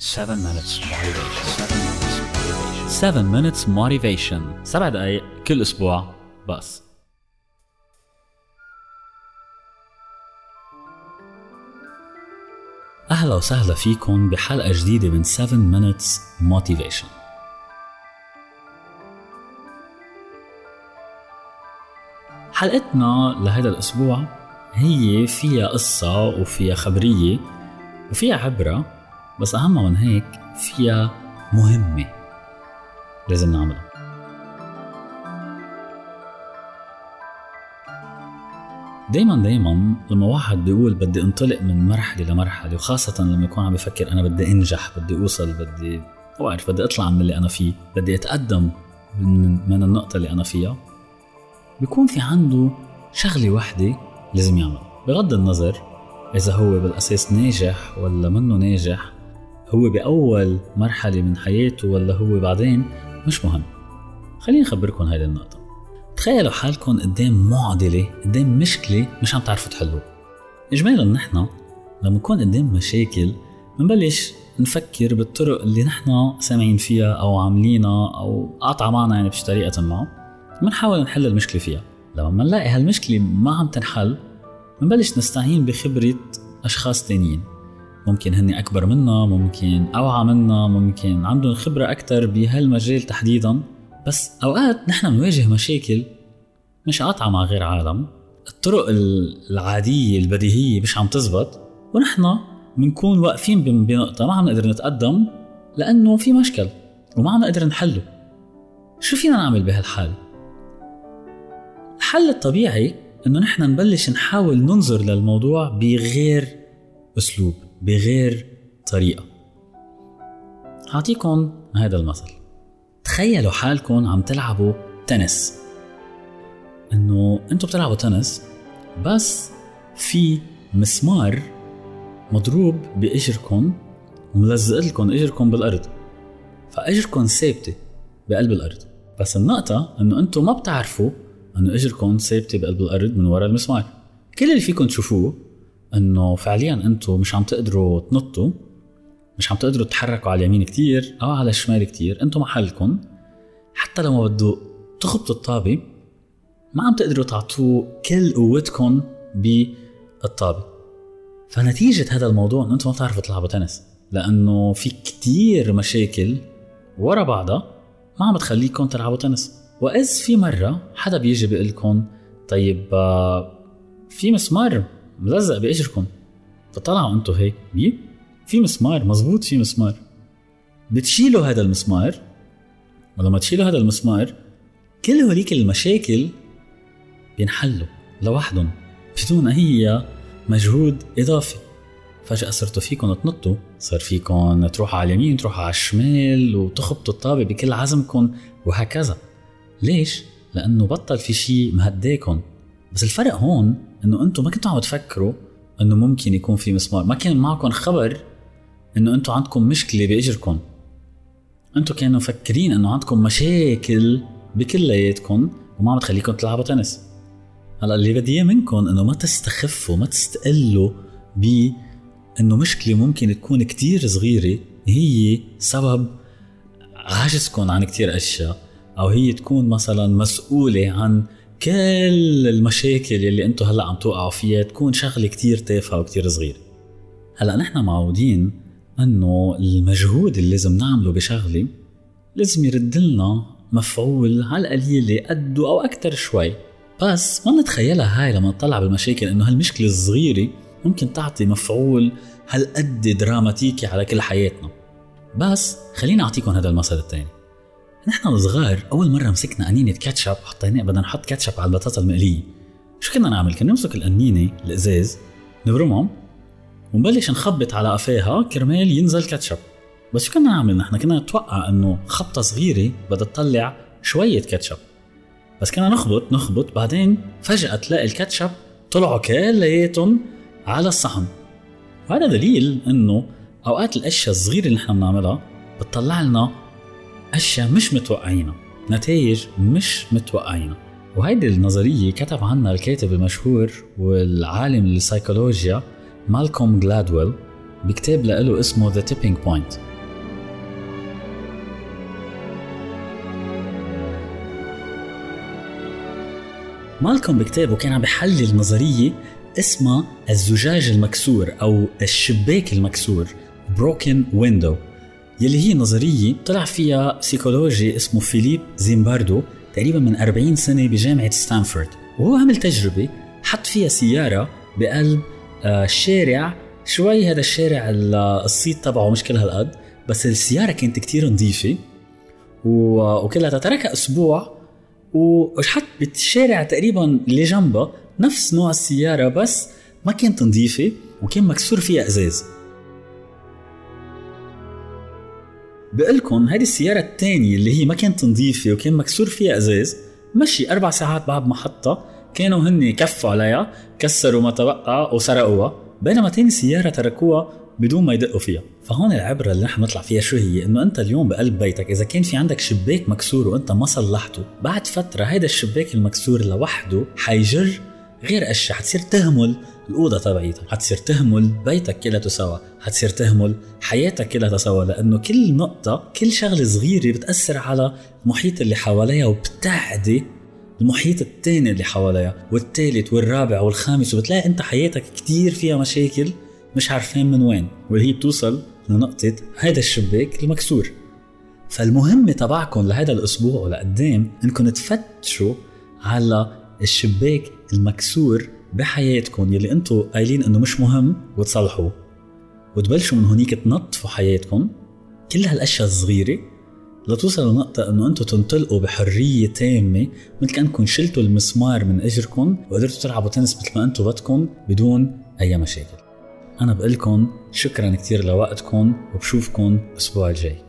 7 minutes motivation. 7 minutes motivation. 7 دقايق كل أسبوع بس. أهلا وسهلا فيكم بحلقة جديدة من 7 minutes motivation. حلقتنا لهذا الأسبوع هي فيها قصة وفيها خبرية وفيها عبرة بس أهم من هيك فيها مهمة لازم نعملها. دايما دايما لما واحد بيقول بدي انطلق من مرحلة لمرحلة وخاصة لما يكون عم بفكر أنا بدي أنجح بدي أوصل بدي بعرف بدي أطلع من اللي أنا فيه بدي أتقدم من, من النقطة اللي أنا فيها بيكون في عنده شغلة واحدة لازم يعملها. بغض النظر إذا هو بالأساس ناجح ولا منه ناجح هو بأول مرحلة من حياته ولا هو بعدين مش مهم. خليني أخبركم هذه النقطة. تخيلوا حالكم قدام معضلة قدام مشكلة مش عم تعرفوا تحلوها. اجمالا نحن لما نكون قدام مشاكل بنبلش نفكر بالطرق اللي نحن سامعين فيها أو عاملينها أو قاطعة معنا يعني بطريقه ما. بنحاول نحل المشكلة فيها. لما بنلاقي هالمشكلة ما عم تنحل بنبلش نستعين بخبرة أشخاص تانيين. ممكن هن أكبر منا ممكن أوعى منا ممكن عندهم خبرة أكثر بهالمجال تحديدا. بس أوقات نحن بنواجه مشاكل مش قاطعة مع غير عالم. الطرق العادية البديهية مش عم تزبط. ونحن بنكون واقفين بنقطة ما عم نقدر نتقدم لأنه في مشكل وما عم نقدر نحله. شو فينا نعمل بهالحالة؟ الحل الطبيعي إنه نحن نبلش نحاول ننظر للموضوع بغير أسلوب. بغير طريقة. هعطيكم هذا المثل. تخيلوا حالكم عم تلعبوا تنس. إنه أنتوا بتلعبوا تنس بس في مسمار مضروب بإجركم وملزق لكم إجركم بالأرض. فإجركم ثابتة بقلب الأرض. بس النقطة إنه أنتم ما بتعرفوا إنه إجركم ثابتة بقلب الأرض من وراء المسمار. كل اللي فيكم تشوفوه إنه فعليا أنتم مش عم تقدروا تنطوا مش عم تقدروا تتحركوا على اليمين كتير أو على الشمال كتير أنتم محلكم. حتى لو ما بدو تخبطوا الطابة ما عم تقدروا تعطوه كل قوتكم بالطابة. فنتيجة هذا الموضوع إنه أنتم ما بتعرفوا تلعبوا تنس لأنه في كتير مشاكل ورا بعضها ما عم تخليكم تلعبوا تنس. وإذ في مرة حدا بيجي بيقول لكم طيب آه، في مسمار ملزق باجركم فطلعوا أنتم هيك بي في مسمار مزبوط في مسمار. بتشيلوا هذا المسمار ولما تشيلوا هذا المسمار كل هوليك المشاكل بينحلوا لوحدهم بدون أي مجهود إضافي. فجأة صرتوا فيكم تنطوا صار فيكم تروحوا على اليمين تروحوا على الشمال وتخبطوا الطابة بكل عزمكم وهكذا. ليش؟ لأنه بطل في شيء مهداكم بس الفرق هون إنه أنتم ما كنتوا عم تفكروا إنه ممكن يكون في مسمار. ما كان معكم خبر إنه أنتم عندكم مشكلة بإجركم. أنتم كانوا مفكرين إنه عندكم مشاكل بكلياتكم وما عم تخليكم تلعبوا تنس. هلأ اللي بدي إياه منكم إنه ما تستخفوا ما تستقلوا ب إنه مشكلة ممكن تكون كتير صغيرة هي سبب عجزكم عن كتير أشياء أو هي تكون مثلا مسؤولة عن كل المشاكل يلي أنتم هلا عم توقعوا فيها تكون شغلة كتير تافهة وكتير صغيرة. هلا نحن معودين انه المجهود اللي لازم نعمله بشغلة لازم يرد لنا مفعول على القليله قده أو أكثر شوي. بس ما نتخيلها هاي لما نطلع بالمشاكل إنه هالمشكلة الصغيرة ممكن تعطي مفعول هالقد دراماتيكي على كل حياتنا. بس خليني أعطيكم هذا المثل الثاني. نحن صغار أول مرة مسكنا قنينه كاتشب حطينا بدنا نحط كاتشب على البطاطا المقلية. شو كنا نعمل؟ كنا نمسك القنينه الإزاز نبرمهم ونبلش نخبط على قفاها كرمال ينزل كاتشب. بس شو كنا نعمل؟ نحن كنا نتوقع إنه خبطة صغيرة بدها تطلع شوية كاتشب. بس كنا نخبط نخبط بعدين فجأة تلاقي الكاتشب طلعوا كلياتهم على الصحن. وهذا دليل إنه أوقات الأشياء الصغيرة اللي نحن بنعملها بتطلع لنا أشياء مش متوقعينها. نتائج مش متوقعينها. وهيدي النظرية كتب عنها الكاتب المشهور والعالم للسيكولوجيا مالكوم جلادويل بكتاب له اسمه The Tipping Point مالكوم بكتابه كان عم بحلل نظرية اسمها الزجاج المكسور أو الشباك المكسور broken window. يلي هي نظرية طلع فيها سيكولوجي اسمه فيليب زيمباردو تقريبا من 40 سنة بجامعة ستانفورد. وهو عمل تجربة حط فيها سيارة بقلب آه، شارع. شوي هذا الشارع الصيت تبعه مش كل هالقد بس السيارة كانت كتير نظيفة. وكلها تتركها أسبوع. وحط بالشارع تقريبا اللي جنبها نفس نوع السيارة بس ما كانت نظيفة وكان مكسور فيها إزاز. بقلكم هذه السيارة الثانية اللي هي ما كانت نظيفة وكان مكسور فيها إزاز مشي أربع ساعات بعد محطة كانوا هن كفوا عليها كسروا ما تبقى وسرقوها بينما تاني سيارة تركوها بدون ما يدقوا فيها. فهون العبرة اللي نحن نطلع فيها شو هي؟ إنه أنت اليوم بقلب بيتك إذا كان في عندك شباك مكسور وأنت ما صلحته بعد فترة هيدا الشباك المكسور لوحده حيجر غير اشياء حتصير تهمل الأوضة تبعيتك. حتصير تهمل بيتك كلها سوا. حتصير تهمل حياتك كلها سوا. لأنه كل نقطة كل شغلة صغيرة بتأثر على المحيط اللي حواليها وبتعدي المحيط الثاني اللي حواليها. والثالث والرابع والخامس وبتلاقي أنت حياتك كتير فيها مشاكل مش عارفين من وين. واللي هي بتوصل لنقطة هذا الشباك المكسور. فالمهمة تبعكم لهذا الأسبوع ولقدام إنكم تفتشوا على الشباك المكسور بحياتكم يلي أنتم قايلين انه مش مهم وتصلحوه وتبلشوا من هونيك تنظفوا حياتكم كل هالأشياء الصغيرة لتوصلوا لنقطة إنه أنتم تنطلقوا بحرية تامة مثل كأنكم شلتوا المسمار من أجركم وقدرتوا تلعبوا تنس مثل ما أنتم بدكم بدون أي مشاكل. أنا بقول لكم شكرا كثير لوقتكم وبشوفكم الأسبوع الجاي.